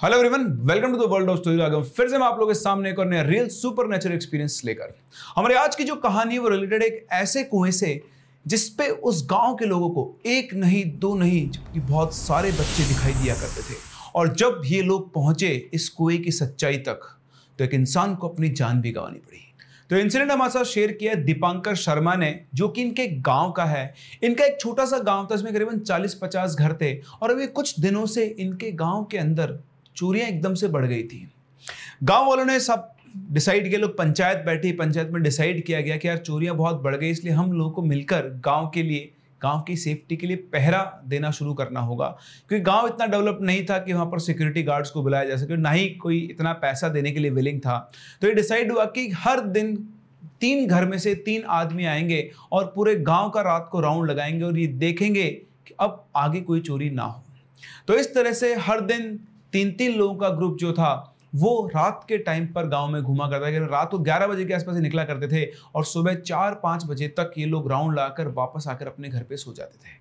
Hello everyone welcome to the world of story आगम फिर से मैं आप लोगों के सामने एक और नया रियल सुपर नेचुरल एक्सपीरियंस लेकर। हमारे आज की जो कहानी है, वो रिलेटेड एक ऐसे कुएँ से, जिसपे उस गाँव के लोगों को एक नहीं, दो नहीं, जबकि बहुत सारे बच्चे दिखाई दिया करते थे। और जब ये लोग पहुँचे इस कुएँ की सच्चाई तक तो एक इंसान को अपनी जान भी गंवानी पड़ी। तो इंसिडेंट हमारे साथ शेयर किया है दीपांकर शर्मा ने, जो कि इनके गाँव का है। इनका एक छोटा सा गाँव था, इसमें करीबन 40-50 घर थे। और अभी कुछ दिनों से इनके गाँव के अंदर चोरियाँ एकदम से बढ़ गई थी। गाँव वालों ने सब डिसाइड किया, लोग पंचायत बैठी, पंचायत में डिसाइड किया गया कि यार चोरियाँ बहुत बढ़ गई, इसलिए हम लोगों को मिलकर गाँव के लिए, गाँव की सेफ्टी के लिए पहरा देना शुरू करना होगा। क्योंकि गाँव इतना डेवलप नहीं था कि वहाँ पर सिक्योरिटी गार्ड्स को बुलाया जा सके, ना ही कोई इतना पैसा देने के लिए विलिंग था। तो ये डिसाइड हुआ कि हर दिन तीन घर में से तीन आदमी आएँगे और पूरे गाँव का रात को राउंड लगाएँगे और ये देखेंगे कि अब आगे कोई चोरी ना हो। तो इस तरह से हर दिन तीन तीन लोगों का ग्रुप जो था, वो रात के टाइम पर गाँव में घुमा करता था। रात को ग्यारह बजे के आसपास ही निकला करते थे और सुबह चार पाँच बजे तक ये लोग राउंड लाकर वापस आकर अपने घर पे सो जाते थे।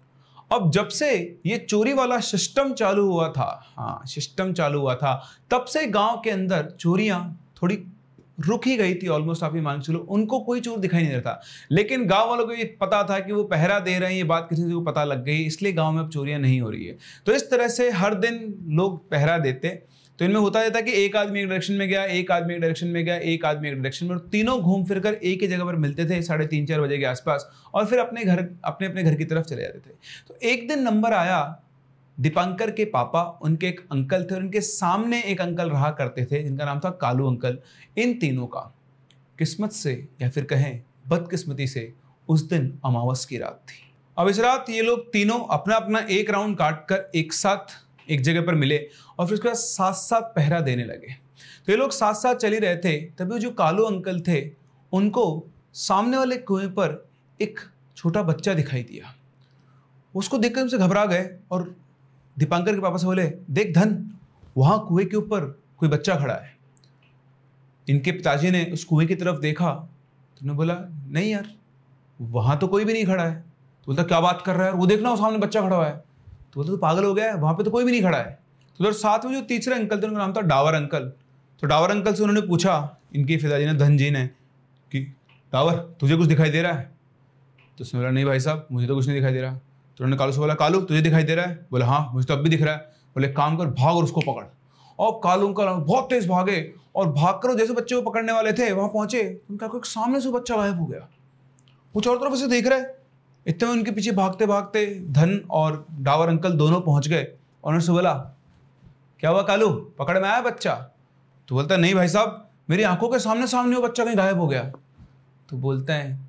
अब जब से ये चोरी वाला सिस्टम चालू हुआ था हाँ सिस्टम चालू हुआ था, तब से गाँव के अंदर चोरियाँ थोड़ी रुक ही गई थी ऑलमोस्ट आप ही मान चलो उनको कोई चोर दिखाई नहीं देता। लेकिन गाँव वालों को ये पता था कि वो पहरा दे रहे हैं, ये बात किसी को पता लग गई, इसलिए गाँव में अब चोरियाँ नहीं हो रही है। तो इस तरह से हर दिन लोग पहरा देते तो इनमें होता रहता कि एक आदमी एक डायरेक्शन में गया, एक आदमी एक डायरेक्शन में गया, एक आदमी एक डायरेक्शन में तीनों घूम फिर कर एक ही जगह पर मिलते थे, साढ़े तीन चार बजे के आसपास। और फिर अपने घर, अपने अपने घर की तरफ़ चले जाते थे। तो एक दिन नंबर आया दीपांकर के पापा, उनके एक अंकल थे और उनके सामने एक अंकल रहा करते थे, जिनका नाम था कालू अंकल। इन तीनों का किस्मत से या फिर कहें बदकिस्मती से उस दिन अमावस की रात थी। अब इस रात ये लोग तीनों अपना अपना एक राउंड काट कर एक साथ एक जगह पर मिले और फिर उसके बाद साथ साथ पहरा देने लगे। तो ये लोग साथ साथ चली रहे थे, तभी जो कालू अंकल थे, उनको सामने वाले कुएँ पर एक छोटा बच्चा दिखाई दिया। उसको देखकर उनसे घबरा गए और दीपांकर के पापा से बोले, देख धन, वहाँ कुएँ के ऊपर कोई बच्चा खड़ा है। इनके पिताजी ने उस कुएँ की तरफ़ देखा तो उन्होंने बोला, नहीं यार, वहाँ तो कोई भी नहीं खड़ा है। तो बोलता, क्या बात कर रहा है? वो देखना वो सामने बच्चा खड़ा हुआ है। तो बोलता तो पागल हो गया है, वहाँ पे तो कोई भी नहीं खड़ा है। तो उधर साथ में जो तीसरे अंकल थे, उनका नाम था डावर अंकल। तो डावर अंकल से उन्होंने पूछा, इनके पिताजी ने, धन जी ने, कि, डावर, तुझे कुछ दिखाई दे रहा है? तो उसने बोला, नहीं भाई साहब, मुझे तो कुछ नहीं दिखाई दे रहा। तो उन्होंने कालू से बोला, कालू, तुझे दिखाई दे रहा है? बोले हाँ मुझे तो अब भी दिख रहा है। बोले, काम कर, भाग और उसको पकड़। और कालू का बहुत तेज भागे और भाग कर जैसे बच्चे को पकड़ने वाले थे, वहाँ पहुँचे, उनका कोई सामने से बच्चा गायब हो गया। वो चारों तरफ़ से देख रहे इतने में उनके पीछे भागते भागते धन और डावर अंकल दोनों पहुँच गए और उन्होंने बोला, क्या हुआ कालू? पकड़ में आया बच्चा? तो बोलता नहीं भाई साहब, मेरी आँखों के सामने सामने वो बच्चा कहीं गायब हो गया। तो बोलते हैं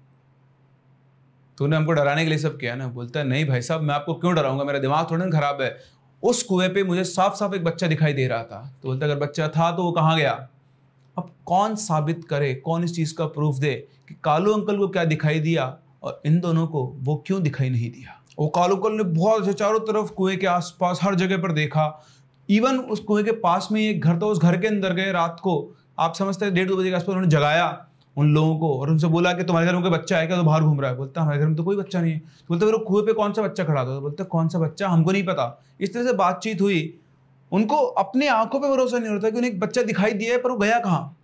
तूने हमको डराने के लिए सब किया ना? बोलता है, नहीं भाई साहब, मैं आपको क्यों डराऊँगा? मेरा दिमाग थोड़ा ना खराब है। उस कुएँ पे मुझे साफ़ साफ़ एक बच्चा दिखाई दे रहा था। तो बोलता अगर बच्चा था तो वो कहाँ गया? अब कौन साबित करे, कौन इस चीज़ का प्रूफ दे कि कालू अंकल को क्या दिखाई दिया और इन दोनों को वो क्यों दिखाई नहीं दिया? वो कालू अंकल ने बहुत अच्छे चारों तरफ़ कुएँ के आसपास हर जगह पर देखा। इवन उस कुएँ के पास में एक घर था, उस घर के अंदर गए रात को। आप समझते हैं, डेढ़ दो बजे के आसपास उन्होंने जगाया। उन लोगों को और उनसे बोला कि तुम्हारे घर में कोई बच्चा है क्या? तो बाहर घूम रहा है। बोलता, हमारे घर में तो कोई बच्चा नहीं है। तो बोलते फिर कुएँ पे कौन सा बच्चा खड़ा था? तो बोलते, कौन सा बच्चा? हमको नहीं पता। इस तरह से बातचीत हुई। उनको अपने आँखों पे भरोसा नहीं होता कि उन्हें एक बच्चा दिखाई दिया है, पर वो गया कहाँ?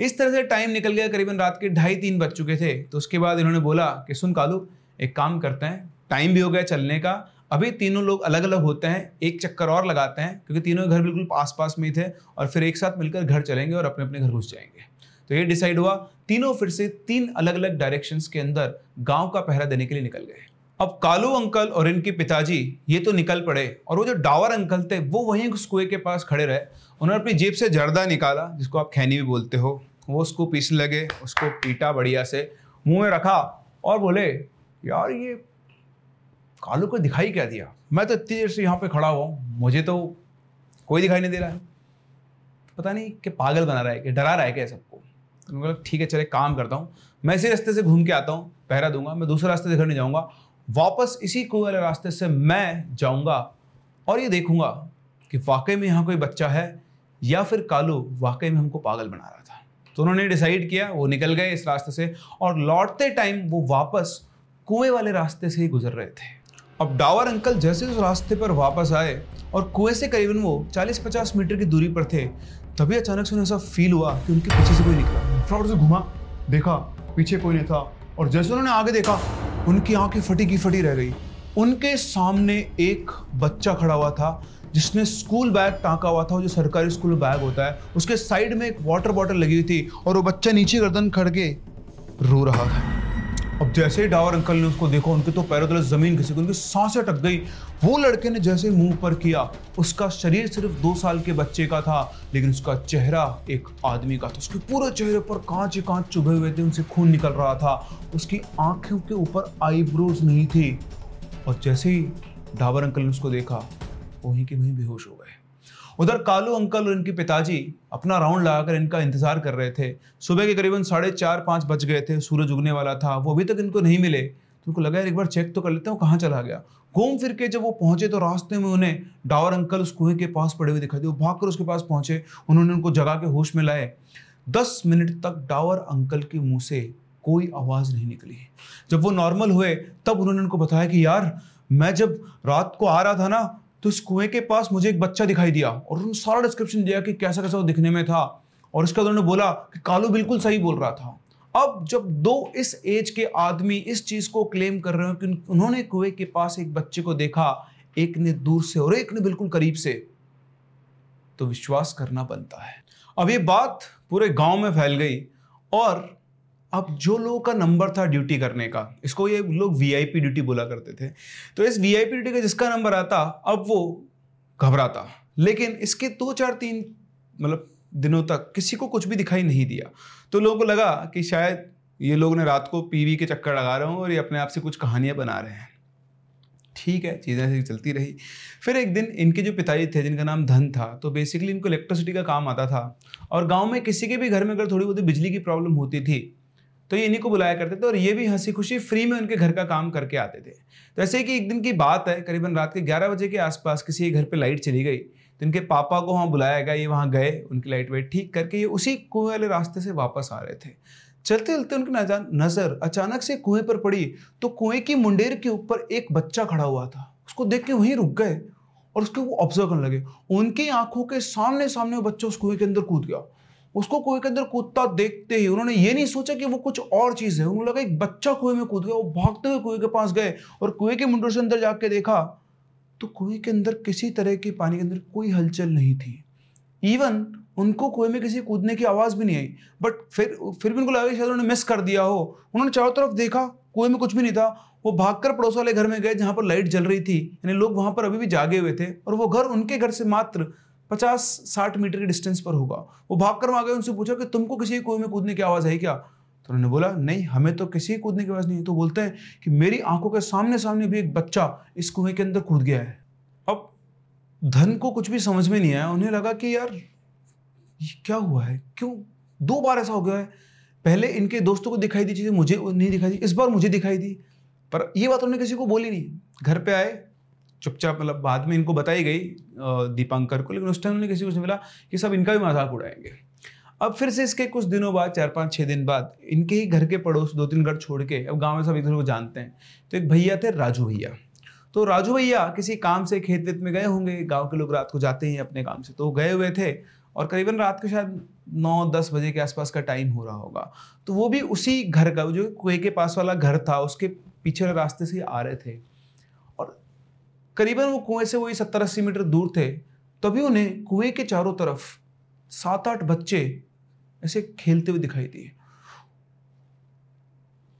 इस तरह से टाइम निकल गया, करीबन रात के ढाई तीन बज चुके थे। तो उसके बाद इन्होंने बोला कि, सुन कालू, एक काम करते हैं। टाइम भी हो गया चलने का। अभी तीनों लोग अलग अलग होते हैं, एक चक्कर और लगाते हैं, क्योंकि तीनों घर बिल्कुल आस पास में ही थे और फिर एक साथ मिलकर घर चलेंगे और अपने अपने घर घुस जाएँगे। तो ये डिसाइड हुआ, तीनों फिर से तीन अलग अलग डायरेक्शन के अंदर गाँव का पहरा देने के लिए निकल गए। अब कालू अंकल और इनके पिताजी, ये तो निकल पड़े और वो जो डावर अंकल थे, वो वहीं उस कुएँ के पास खड़े रहे। उन्होंने अपनी जेब से जर्दा निकाला, जिसको आप खैनी भी बोलते हो। वो उसको पीसने लगे, उसको पीटा बढ़िया से, मुँह में रखा और बोले, यार ये कालू को दिखाई क्या दिया? मैं तो इतनी देर से यहाँ पे खड़ा हुआ मुझे तो कोई दिखाई नहीं दे रहा है। पता नहीं कि पागल बना रहा है कि, डरा रहा है क्या सबको? तो मैं ठीक है, चले काम करता हूँ। मैं इसी रास्ते से घूम के आता हूँ, पहरा दूँगा, मैं दूसरे रास्ते से घर नहीं जाऊँगा। वापस इसी कुएँ वाले रास्ते से मैं जाऊँगा और ये देखूँगा कि वाकई में यहाँ कोई बच्चा है या फिर कालू वाकई में हमको पागल बना रहा था। तो उन्होंने डिसाइड किया, वो निकल गए इस रास्ते से और लौटते टाइम वो वापस कुएँ वाले रास्ते से ही गुजर रहे थे। अब डावर अंकल जैसे उस रास्ते पर वापस आए और कुएँ से करीबन वो 40-50 मीटर की दूरी पर थे तभी अचानक से उन्हें ऐसा फील हुआ कि उनके पीछे से कोई निकला। फ्रॉड से घुमा, देखा, पीछे कोई नहीं था और जैसे उन्होंने आगे देखा, उनकी आँखें फटी की फटी रह गई। उनके सामने एक बच्चा खड़ा हुआ था, जिसने स्कूल बैग टाँका हुआ था जो सरकारी स्कूल बैग होता है, उसके साइड में एक वाटर बॉटल लगी हुई थी और वो बच्चा नीचे गर्दन खड़ के रो रहा था। अब जैसे ही डावर अंकल ने उसको देखा, उनके तो पैरों तले ज़मीन घिसी उनकी साँसें टक गई। वो लड़के ने जैसे मुँह पर किया, उसका शरीर सिर्फ़ दो साल के बच्चे का था, लेकिन उसका चेहरा एक आदमी का था। उसके पूरे चेहरे पर कांच ही कांच चुभे हुए थे, उनसे खून निकल रहा था। उसकी आँखों के ऊपर आईब्रोज नहीं थी। और जैसे ही डावर अंकल ने उसको देखा, वहीं के वहीं बेहोश हो गए। उधर कालू अंकल और इनके पिताजी अपना राउंड लगाकर इनका इंतज़ार कर रहे थे। सुबह के करीबन साढ़े चार, पाँच बज गए थे। सूरज उगने वाला था। वो अभी तक इनको नहीं मिले। तो उनको लगा, यार, एक बार चेक तो कर लेते हैं, वो कहाँ चला गया? घूम फिर के जब वो पहुँचे तो रास्ते में उन्हें डावर अंकल उस कुएँ के पास पड़े हुए दिखाई दिए। वो भाग उसके पास पहुँचे। उन्होंने उनको जगा के होश में लाए। दस मिनट तक डावर अंकल के मुँह से कोई आवाज़ नहीं निकली। जब वो नॉर्मल हुए, तब उन्होंने उनको बताया कि, यार, मैं जब रात को आ रहा था ना तो इस कुएँ के पास मुझे एक बच्चा दिखाई दिया और उन्होंने सारा डिस्क्रिप्शन दिया कि कैसा कैसा वो दिखने में था। और उसके बाद उन्होंने बोला कि कालू बिल्कुल सही बोल रहा था। अब जब दो इस एज के आदमी इस चीज़ को क्लेम कर रहे हो कि उन्होंने कुएँ के पास एक बच्चे को देखा, एक ने दूर से और एक ने बिल्कुल करीब से तो विश्वास करना बनता है। अब ये बात पूरे गाँव में फैल गई और अब जो लोगों का नंबर था ड्यूटी करने का, इसको ये लोग वीआईपी ड्यूटी बोला करते थे। तो इस वीआईपी ड्यूटी का जिसका नंबर आता, अब वो घबराता। लेकिन इसके दो चार तीन मतलब दिनों तक किसी को कुछ भी दिखाई नहीं दिया। तो लोगों को लगा कि शायद ये लोग ने रात को पीवी के चक्कर लगा रहे हों और ये अपने आप से कुछ कहानियाँ बना रहे हैं। ठीक है, चीज़ें ऐसी चलती रही। फिर एक दिन इनके जो पिताजी थे, जिनका नाम धन था तो बेसिकली इनको इलेक्ट्रिसिटी का काम आता था। और गाँव में किसी के भी घर में अगर थोड़ी बहुत बिजली की प्रॉब्लम होती थी तो ये इन्हीं को बुलाया करते थे और ये भी हँसी खुशी फ्री में उनके घर का काम करके आते थे। तो ऐसे ही कि एक दिन की बात है, करीबन रात के ग्यारह बजे के आसपास किसी घर पर लाइट चली गई तो इनके पापा को वहाँ बुलाया गया, ये वहाँ गए, उनकी लाइट वाइट ठीक करके ये उसी कुएँ वाले रास्ते से वापस आ रहे थे। चलते चलते उनकी नज़र अचानक से कुएँ पर पड़ी तो कुएँ की मुंडेर के ऊपर एक बच्चा खड़ा हुआ था, उसको देख के वहीं रुक गए और उसको वो ऑब्ज़र्व करने लगे। उनकी आँखों के सामने सामने वो बच्चा उस कुएँ के अंदर कूद गया। उसको कुएँ के अंदर कूदता देखते ही उन्होंने ये नहीं सोचा कि वो कुछ और चीज़ है। उन्होंने लगा एक बच्चा कुएँ में कूद गया, वो भागते हुए कुएँ के पास गए और कुएँ के मुंडों से अंदर जाके देखा तो कुएँ के अंदर किसी तरह की पानी के अंदर कोई हलचल नहीं थी। इवन उनको कुएँ में किसी कूदने की आवाज़ भी नहीं आई बट फिर फिर भी उनको लगा शायद उन्होंने मिस कर दिया हो। उन्होंने चारों तरफ़ देखा, कुएँ में कुछ भी नहीं था। वो भागकर पड़ोस वाले घर में गए जहाँ पर लाइट जल रही थी, यानी लोग वहाँ पर अभी भी जागे हुए थे और वो घर उनके घर से मात्र पचास साठ मीटर के डिस्टेंस पर होगा। वो भाग कर वहाँ उनसे पूछा कि तुमको किसी कुएँ में कूदने की आवाज़ आई क्या? तो उन्होंने बोला, नहीं, हमें तो किसी कूदने की आवाज़ नहीं है। तो बोलते हैं कि मेरी आँखों के सामने सामने भी एक बच्चा इस कुएँ के अंदर कूद गया है। अब धन को कुछ भी समझ में नहीं आया। उन्हें लगा कि यार, ये क्या हुआ है? क्यों? दो बार ऐसा हो गया है। पहले इनके दोस्तों को दिखाई दी चीज़ें, मुझे नहीं दिखाई दी। इस बार मुझे दिखाई दी। पर ये बात उन्होंने किसी को बोली नहीं। घर पे आए चुपचाप मतलब बाद में इनको बताई गई दीपांकर को, लेकिन उस टाइम उन्होंने किसी को मिला कि सब इनका भी मज़ाक उड़ाएँगे। अब फिर से इसके कुछ दिनों बाद, चार पाँच छः दिन बाद, इनके ही घर के पड़ोस दो तीन घर छोड़ के, अब गाँव में सब इधर को जानते हैं तो एक भैया थे राजू भैया। तो राजू भैया किसी काम से, खेत वेत में गए होंगे, गाँव के लोग रात को जाते हैं अपने काम से तो गए हुए थे, और करीबन रात के शायद नौ, दस बजे के आसपास का टाइम हो रहा होगा तो वो भी उसी घर का जो कुएँ के पास वाला घर था, उसके पीछे रास्ते से आ रहे थे। करीबन वो कुएँ से वही सत्तर अस्सी मीटर दूर थे, तभी उन्हें कुएँ के चारों तरफ़ सात आठ बच्चे ऐसे खेलते हुए दिखाई दिए।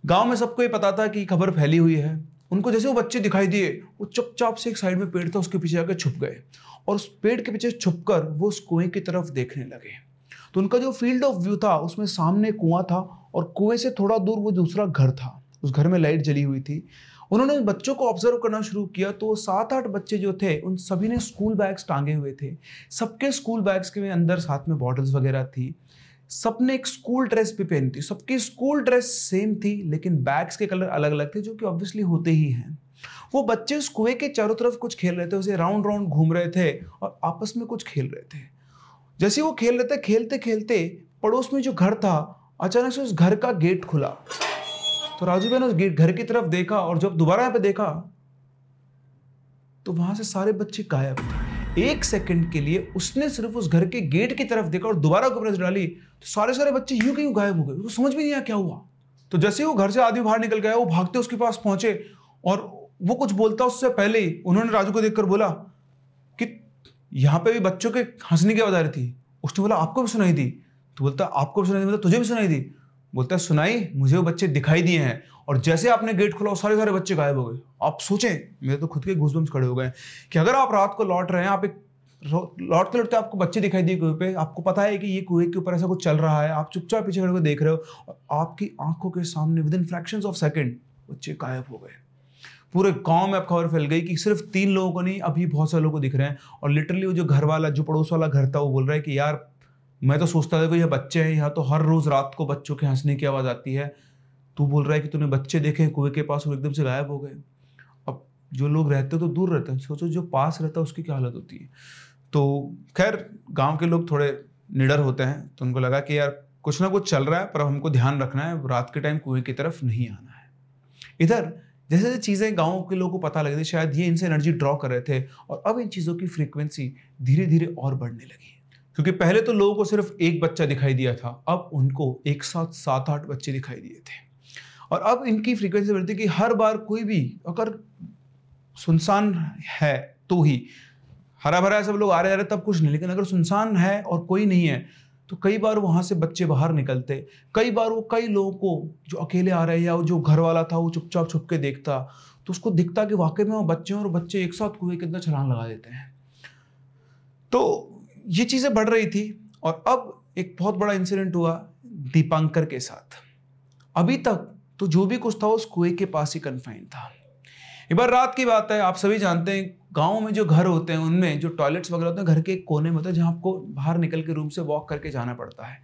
गाँव में सबको ये पता था कि खबर फैली हुई है। उनको जैसे वो बच्चे दिखाई दिए, वो चुपचाप से एक साइड में पेड़ था, उसके पीछे आके छुप गए और उस पेड़ के पीछे छुपकर वो उस कुएँ की तरफ़ देखने लगे। तो उनका जो फ़ील्ड ऑफ़ व्यू था, उसमें सामने कुआँ था और कुएँ से थोड़ा दूर वो दूसरा घर था। उस घर में लाइट जली हुई थी। उन्होंने बच्चों को ऑब्ज़र्व करना शुरू किया तो सात आठ बच्चे जो थे, उन सभी ने स्कूल बैग्स टांगे हुए थे। सबके स्कूल बैग्स के अंदर साथ में बॉटल्स वगैरह थी। सबने एक स्कूल ड्रेस भी पहनी थी। सबकी स्कूल ड्रेस सेम थी, लेकिन बैग्स के कलर अलग अलग थे, जो कि ऑब्वियसली होते ही हैं। वो बच्चे उस कुएँ के चारों तरफ़ कुछ खेल रहे थे, उसे राउंड राउंड घूम रहे थे और आपस में कुछ खेल रहे थे। जैसे वो खेल रहे थे खेलते खेलते पड़ोस में जो घर था, अचानक से उस घर का गेट खुला। तो राजू भाई ने घर की तरफ़ देखा और जब दोबारा यहाँ पे देखा तो वहाँ से सारे बच्चे गायब थे। एक सेकंड के लिए उसने सिर्फ़ उस घर के गेट की तरफ़ देखा और दोबारा ऊपर नज़र डाली तो सारे सारे बच्चे यूँ क्यों गायब हो गए। उसको समझ भी नहीं आया क्या हुआ। तो जैसे वो घर से आदमी बाहर निकल गया, वो भागते उसके पास पहुँचे और वो कुछ बोलता उससे पहले ही, उन्होंने राजू को देखकर बोला कि यहाँ पे भी बच्चों के हंसने की आवाज़ आ रही थी। उसने बोला, आपको भी सुनाई दी? तो बोलता, आपको भी सुनाई दी? मतलब तुझे भी सुनाई दी? बोलता है, सुनाई, मुझे वो बच्चे दिखाई दिए हैं। और जैसे आपने गेट खोला सारे सारे बच्चे गायब हो गए। आप सोचें, मेरे तो खुद के घूसबम्स खड़े हो गए कि अगर आप रात को लौट रहे हैं, आप एक लौटते लौटते आपको बच्चे दिखाई दिए कुएँ पे। आपको पता है कि ये कुएँ के ऊपर ऐसा कुछ चल रहा है। आप चुपचाप पीछे खड़े देख रहे हो आपकी आँखों के सामने within fraction of second बच्चे गायब हो गए पूरे गाँव में अब खबर फैल गई कि सिर्फ़ तीन लोगों को नहीं, अभी बहुत सारे लोगों को दिख रहे हैं। और लिटरली वो जो घर वाला जो पड़ोस वाला घर था, वो बोल रहा है कि, यार मैं तो सोचता था कि ये बच्चे हैं, यहाँ तो हर रोज रात को बच्चों के हंसने की आवाज़ आती है। तू बोल रहा है कि तूने बच्चे देखे कुएँ के पास और एकदम से गायब हो गए। अब जो लोग रहते तो दूर रहते हैं। सोचो, जो पास रहता है, उसकी क्या हालत होती है? तो खैर, गाँव के लोग थोड़े निडर होते हैं। तो उनको लगा कि यार, कुछ ना कुछ चल रहा है, पर हमको ध्यान रखना है। रात के टाइम कुएँ की तरफ़ नहीं आना है। इधर जैसे जैसे चीज़ें गाँव के लोगों को पता लग रही शायद ये इनसे एनर्जी ड्रॉ कर रहे थे। और अब इन चीज़ों की फ्रीक्वेंसी धीरे धीरे और बढ़ने लगी क्योंकि पहले तो लोगों को सिर्फ़ एक बच्चा दिखाई दिया था, अब उनको एक साथ सात आठ बच्चे दिखाई दिए थे। और अब इनकी फ्रीक्वेंसी बढ़ती कि हर बार कोई भी अगर सुनसान है तो ही हरा भरा सब लोग आ रहे जा रहे तब कुछ नहीं। लेकिन अगर सुनसान है और कोई नहीं है तो कई बार वहाँ से बच्चे बाहर निकलते। कई बार वो कई लोगों को जो अकेले आ रहे या जो घर वाला था, वो चुपचाप छुप के देखता तो उसको दिखता कि वाकई में वो बच्चे और बच्चे एक साथ कुएँ के अंदर छलांग लगा देते हैं। तो ये चीज़ें बढ़ रही थी और अब एक बहुत बड़ा इंसिडेंट हुआ दीपांकर के साथ। अभी तक तो जो भी कुछ था, उस कुएँ के पास ही कन्फाइंड था। एक बार रात की बात है, आप सभी जानते हैं, गाँव में जो घर होते हैं, उनमें जो टॉयलेट्स वगैरह होते हैं, घर के एक कोने में होते हैं, जहाँ आपको बाहर निकल के रूम से वॉक करके जाना पड़ता है।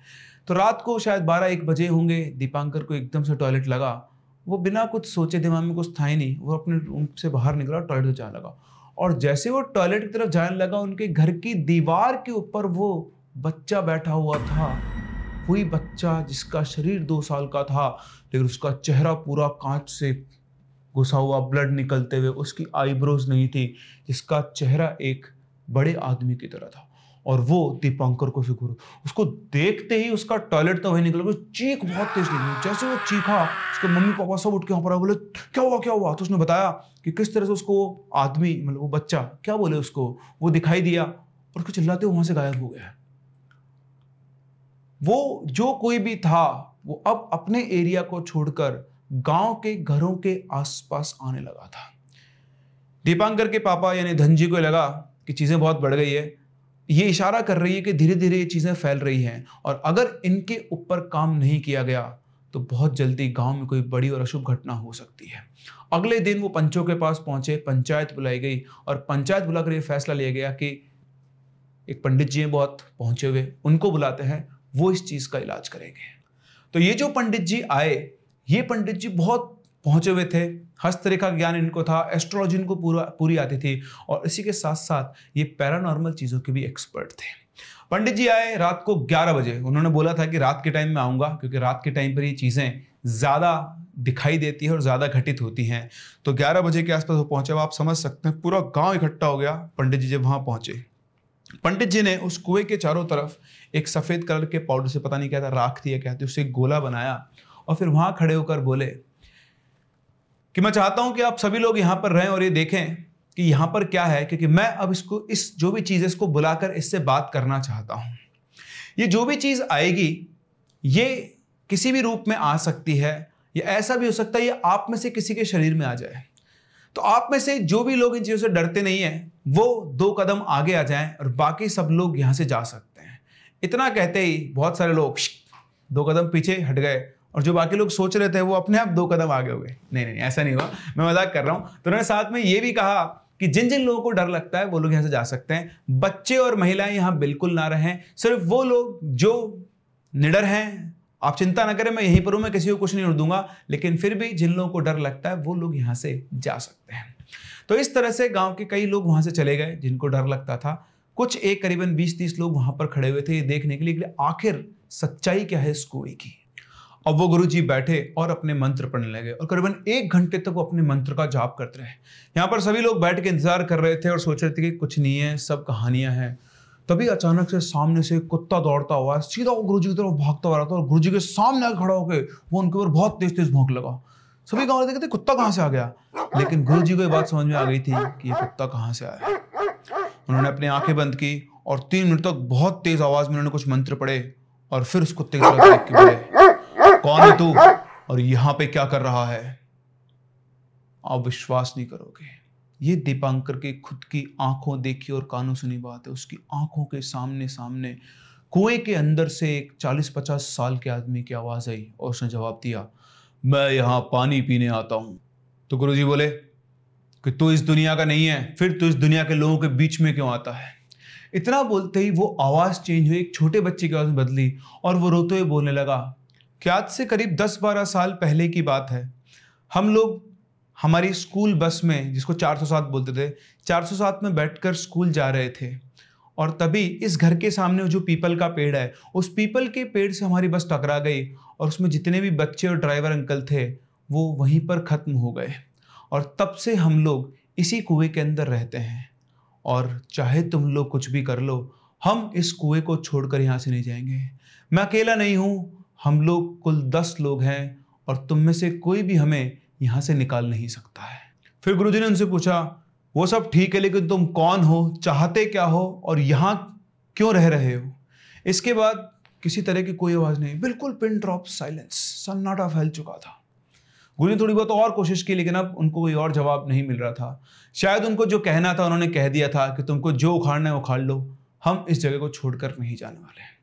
तो रात को शायद बारह एक बजे होंगे, दीपांकर को एकदम से टॉयलेट लगा। वो बिना कुछ सोचे, दिमाग में कुछ था ही नहीं, वो अपने रूम से बाहर निकला टॉयलेट में जाने लगा। और जैसे वो टॉयलेट की तरफ़ जाने लगा, उनके घर की दीवार के ऊपर वो बच्चा बैठा हुआ था। वही बच्चा जिसका शरीर दो साल का था, लेकिन उसका चेहरा पूरा कांच से घुसा हुआ ब्लड निकलते हुए, उसकी आईब्रोज नहीं थी, जिसका चेहरा एक बड़े आदमी की तरह था। और वो दीपांकर को फ़िक्र उसको देखते ही उसका टॉयलेट तो वही निकल चीख बहुत तेज लगी। जैसे वो चीखा, उसके मम्मी पापा सब उठ के वहाँ पर बोले, क्या हुआ क्या हुआ? तो उसने बताया कि किस तरह से उसको आदमी मतलब वो बच्चा, क्या बोले उसको? वो दिखाई दिया और उसको चिल्लाते वहाँ से गायब हो गया। वो जो कोई भी था, वो अब अपने एरिया को छोड़कर गाँव के घरों के आसपास आने लगा था। दीपांकर के पापा यानी धनजी को लगा कि चीज़ें बहुत बढ़ गई है। ये इशारा कर रही है कि धीरे धीरे ये चीज़ें फैल रही हैं और अगर इनके ऊपर काम नहीं किया गया तो बहुत जल्दी गाँव में कोई बड़ी और अशुभ घटना हो सकती है। अगले दिन वो पंचों के पास पहुँचे, पंचायत बुलाई गई और पंचायत बुलाकर ये फैसला लिया गया कि एक पंडित जी हैं बहुत, पहुँचे हुए, उनको बुलाते हैं, वो इस चीज़ का इलाज करेंगे। तो ये जो पंडित जी आए, ये पंडित जी बहुत पहुँचे हुए थे। हस्तरेखा ज्ञान इनको था एस्ट्रोलॉजी इनको पूरा, पूरी आती थी और इसी के साथ साथ ये पैरानॉर्मल चीज़ों के भी एक्सपर्ट थे। पंडित जी आए रात को 11 बजे। उन्होंने बोला था कि रात के टाइम में आऊँगा, क्योंकि रात के टाइम पर ये चीज़ें ज़्यादा दिखाई देती है और ज़्यादा घटित होती हैं। तो 11 बजे के आसपास वो पहुँचे। आप समझ सकते हैं, पूरा गाँव इकट्ठा हो गया, पंडित जी जब वहाँ पहुँचे। पंडित जी ने उस कुएँ के चारों तरफ़ एक सफ़ेद कलर के पाउडर से, पता नहीं क्या था, राख थी या क्या थी उससे गोला बनाया और फिर वहाँ खड़े होकर बोले कि मैं चाहता हूँ कि आप सभी लोग यहाँ पर रहें और ये देखें कि यहाँ पर क्या है, क्योंकि मैं अब इसको, इस जो भी चीज़ इसको बुलाकर इससे बात करना चाहता हूँ। ये जो भी चीज़ आएगी, ये किसी भी रूप में आ सकती है, या ऐसा भी हो सकता है, ये आप में से किसी के शरीर में आ जाए। तो आप में से जो भी लोग इन चीज़ों से डरते नहीं हैं, वो दो कदम आगे आ जाएँ और बाकी सब लोग यहाँ से जा सकते हैं। इतना कहते ही बहुत सारे लोग दो कदम पीछे हट गए। और जो बाकी लोग सोच रहे थे, वो अपने आप दो कदम आगे हो गए। नहीं नहीं ऐसा नहीं हुआ। मैं मज़ाक कर रहा हूँ। तो उन्होंने साथ में ये भी कहा कि जिन जिन लोगों को डर लगता है, वो लोग यहाँ से जा सकते हैं। बच्चे और महिलाएँ यहाँ बिल्कुल ना रहें। सिर्फ़ वो लोग जो निडर हैं, आप चिंता ना करें, मैं यहीं पर हूँ, मैं किसी को कुछ नहीं उड़ दूँगा। लेकिन फिर भी जिन लोगों को डर लगता है, वो लोग यहाँ से जा सकते हैं। तो इस तरह से गाँव के कई लोग वहाँ से चले गए, जिनको डर लगता था। कुछ एक करीबन 20-30 लोग वहाँ पर खड़े हुए थे। ये देखने के लिए आखिर सच्चाई क्या है इस कुएँ की? अब वो गुरु जी बैठे और अपने मंत्र पढ़ने लगे और करीबन एक घंटे तक वो अपने मंत्र का जाप करते रहे। यहाँ पर सभी लोग बैठ के इंतज़ार कर रहे थे और सोच रहे थे कि कुछ नहीं है, सब कहानियाँ हैं। तभी अचानक से सामने से कुत्ता दौड़ता हुआ सीधा वो गुरु जी की तरफ़ भागता हुआ रहा था और गुरु जी के सामने खड़ा होकर वो उनके ऊपर बहुत तेज तेज भोंक लगा। सभी गाँव कहते कुत्ता कहाँ से आ गया? लेकिन गुरु जी को ये बात समझ में आ गई थी कि ये कुत्ता कहाँ से आया उन्होंने अपनी आँखें बंद की और तीन मिनट तक बहुत तेज आवाज़ में उन्होंने कुछ मंत्र पढ़े और फिर उस कुत्ते की तरफ़ देख के बोले कौन है तू? और यहाँ पे क्या कर रहा है? आप विश्वास नहीं करोगे। ये दीपांकर के खुद की आँखों देखी और कानों सुनी बात है। उसकी आँखों के सामने सामने कुएँ के अंदर से एक चालीस पचास साल के आदमी की आवाज़ आई और उसने जवाब दिया मैं यहाँ पानी पीने आता हूँ। तो गुरुजी बोले कि तू इस दुनिया का नहीं है फिर तू इस दुनिया के लोगों के बीच में क्यों आता है? इतना बोलते ही वो आवाज़ चेंज हुई एक छोटे बच्चे की आवाज़ बदली और वो रोते हुए बोलने लगा कि आज से करीब 10-12 साल पहले की बात है। हम लोग हमारी स्कूल बस में, जिसको 407 बोलते थे 407 में बैठकर स्कूल जा रहे थे। और तभी इस घर के सामने जो पीपल का पेड़ है, उस पीपल के पेड़ से हमारी बस टकरा गई और उसमें जितने भी बच्चे और ड्राइवर अंकल थे, वो वहीं पर ख़त्म हो गए। और तब से हम लोग इसी कुएँ के अंदर रहते हैं। और चाहे तुम लोग कुछ भी कर लो, हम इस कुएँ को छोड़कर यहाँ से नहीं जाएँगे। मैं अकेला नहीं हूँ हम लोग कुल दस लोग हैं और तुम में से कोई भी हमें यहाँ से निकाल नहीं सकता है। फिर गुरुजी ने उनसे पूछा, वो सब ठीक है, लेकिन तुम कौन हो? चाहते क्या हो? और यहाँ क्यों रह रहे हो? इसके बाद किसी तरह की कोई आवाज़ नहीं। बिल्कुल पिन ड्रॉप, साइलेंस। सन्नाटा फैल चुका था। गुरु ने थोड़ी बहुत और कोशिश की, लेकिन अब उनको कोई और जवाब नहीं मिल रहा था। शायद उनको जो कहना था, उन्होंने कह दिया था कि तुमको जो उखाड़ना है उखाड़ लो। हम इस जगह को छोड़कर नहीं जाने वाले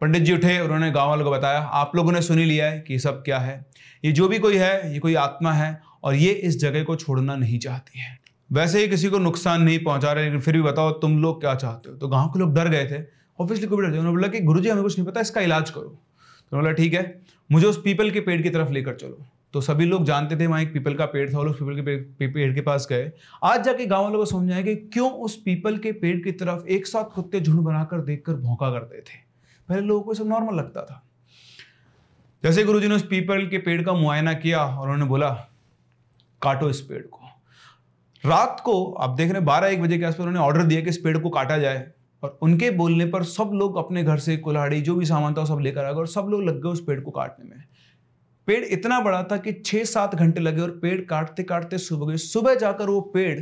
पंडित जी उठे, उन्होंने गाँव वालों को बताया, आप लोगों ने सुनी लिया है कि ये सब क्या है? ये जो भी कोई है, ये कोई आत्मा है और ये इस जगह को छोड़ना नहीं चाहती है। वैसे ही किसी को नुकसान नहीं पहुँचा रहे, लेकिन फिर भी बताओ, तुम लोग क्या चाहते हो? तो गाँव के लोग डर गए थे। ऑब्वियसली कोई डर उन्होंने बोला कि गुरु हमें कुछ नहीं पता, इसका इलाज करो। तो बोला, ठीक है, मुझे उस पीपल के पेड़ की तरफ़ लेकर चलो। तो सभी लोग जानते थे, वहाँ एक पीपल का पेड़ था और उस पीपल के पेड़ के पास गए। आज जाके गाँव वालों को समझ आया कि क्यों उस पीपल के पेड़ की तरफ़ एक साथ कुत्ते झुंड बनाकर देखकर भौंका करते थे पहले लोगों को सब नॉर्मल लगता था। जैसे गुरु ने उस पीपल के पेड़ का मुआयना किया और उन्होंने बोला, काटो इस पेड़ को। रात को, आप देख रहे हैं, बारह एक बजे के आसपास उन्होंने ऑर्डर दिया कि इस पेड़ को काटा जाए और उनके बोलने पर सब लोग अपने घर से कुल्हाड़ी, जो भी सामान था, सब लेकर आ गए और सब लोग लग गए उस पेड़ को काटने में। पेड़ इतना बड़ा था कि छह सात घंटे लगे और पेड़ काटते काटते सुबह गए। सुबह जाकर वो पेड़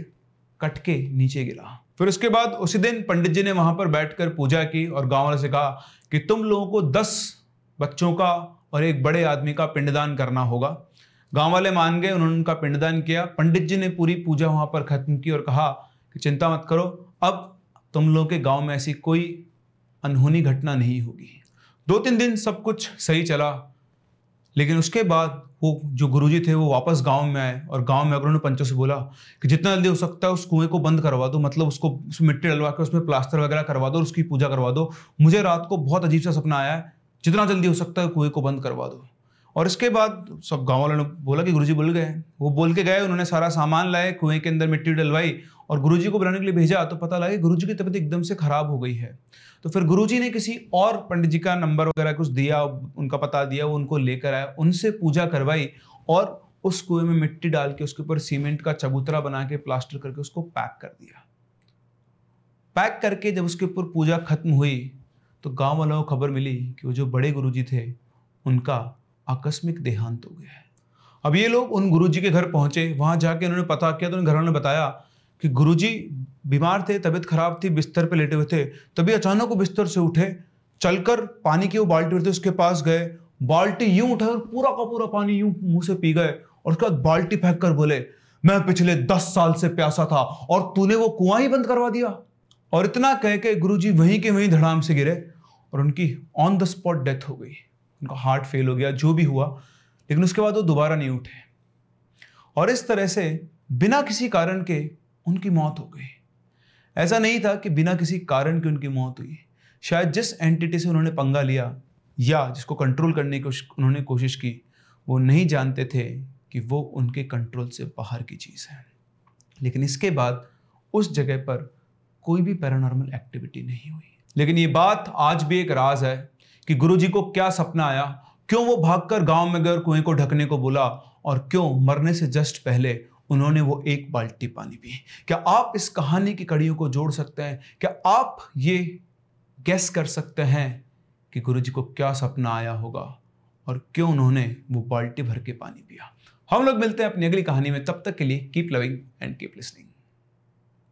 कट के नीचे गिरा। फिर उसके बाद उसी दिन पंडित जी ने वहाँ पर बैठकर पूजा की और गाँव वाले से कहा कि तुम लोगों को दस बच्चों का और एक बड़े आदमी का पिंडदान करना होगा। गाँव वाले मान गए, उन्होंने उनका पिंडदान किया। पंडित जी ने पूरी पूजा वहाँ पर खत्म की और कहा कि चिंता मत करो, अब तुम लोगों के गाँव में ऐसी कोई अनहोनी घटना नहीं होगी। दो तीन दिन सब कुछ सही चला, लेकिन उसके बाद वो जो गुरुजी थे वो वापस गाँव में आए और गाँव में अगर उन्होंने पंचों से बोला कि जितना जल्दी हो सकता है उस कुएँ को बंद करवा दो मतलब उसको मिट्टी डलवा के उसमें प्लास्टर वगैरह करवा दो और उसकी पूजा करवा दो। मुझे रात को बहुत अजीब सा सपना आया है जितना जल्दी हो सकता है कुएँ को बंद करवा दो। और इसके बाद सब गाँव वालों ने बोला कि गुरु बोल गए। वो बोल के गए, उन्होंने सारा सामान लाए, कुएँ के अंदर मिट्टी डलवाई और गुरुजी को बुलाने के लिए भेजा तो पता लगा गुरुजी की तबीयत एकदम से खराब हो गई है। तो फिर गुरुजी ने किसी और पंडित जी का नंबर वगैरह कुछ दिया, उनका पता दिया, वो उनको लेकर आया, उनसे पूजा करवाई और उस कुएँ में मिट्टी डाल के, उसके ऊपर सीमेंट का चबूतरा बना के, प्लास्टर करके उसको पैक कर दिया। पैक करके जब उसके ऊपर पूजा खत्म हुई तो गाँव वालों को खबर मिली कि वो जो बड़े गुरुजी थे, उनका आकस्मिक देहांत हो गया है। अब ये लोग उन गुरुजी के घर पहुँचे, वहाँ जाके उन्होंने पता किया तो उन घर वालों ने बताया कि गुरुजी बीमार थे, तबीयत खराब थी, बिस्तर पे लेटे हुए थे, तभी अचानक वो बिस्तर से उठे, चलकर पानी की वो बाल्टी थी उसके पास गए, बाल्टी यूँ उठा और पूरा का पूरा पानी यूँ मुँह से पी गए और उसके बाद बाल्टी फेंक कर बोले, मैं पिछले दस साल से प्यासा था और तूने वो कुआँ ही बंद करवा दिया। और इतना कह के गुरु जी वहीं के वहीं धड़ाम से गिरे और उनकी ऑन द स्पॉट डेथ हो गई। उनका हार्ट फेल हो गया, जो भी हुआ, लेकिन उसके बाद वो दोबारा नहीं उठे। और इस तरह से बिना किसी कारण के उनकी मौत हो गई। ऐसा नहीं था कि बिना किसी कारण के उनकी मौत हुई। शायद जिस एंटिटी से उन्होंने पंगा लिया या जिसको कंट्रोल करने की उन्होंने कोशिश की, वो नहीं जानते थे कि वो उनके कंट्रोल से बाहर की चीज़ है। लेकिन इसके बाद उस जगह पर कोई भी पैरानॉर्मल एक्टिविटी नहीं हुई। लेकिन ये बात आज भी एक राज है कि गुरु जी को क्या सपना आया? क्यों वो भागकर गाँव में गए कुएँ को ढकने को बोला? और क्यों मरने से जस्ट पहले उन्होंने वो एक बाल्टी पानी पी। क्या आप इस कहानी की कड़ियों को जोड़ सकते हैं? क्या आप ये गैस कर सकते हैं कि गुरु जी को क्या सपना आया होगा और क्यों उन्होंने वो बाल्टी भर के पानी पिया? हम लोग मिलते हैं अपनी अगली कहानी में। तब तक के लिए keep loving and keep listening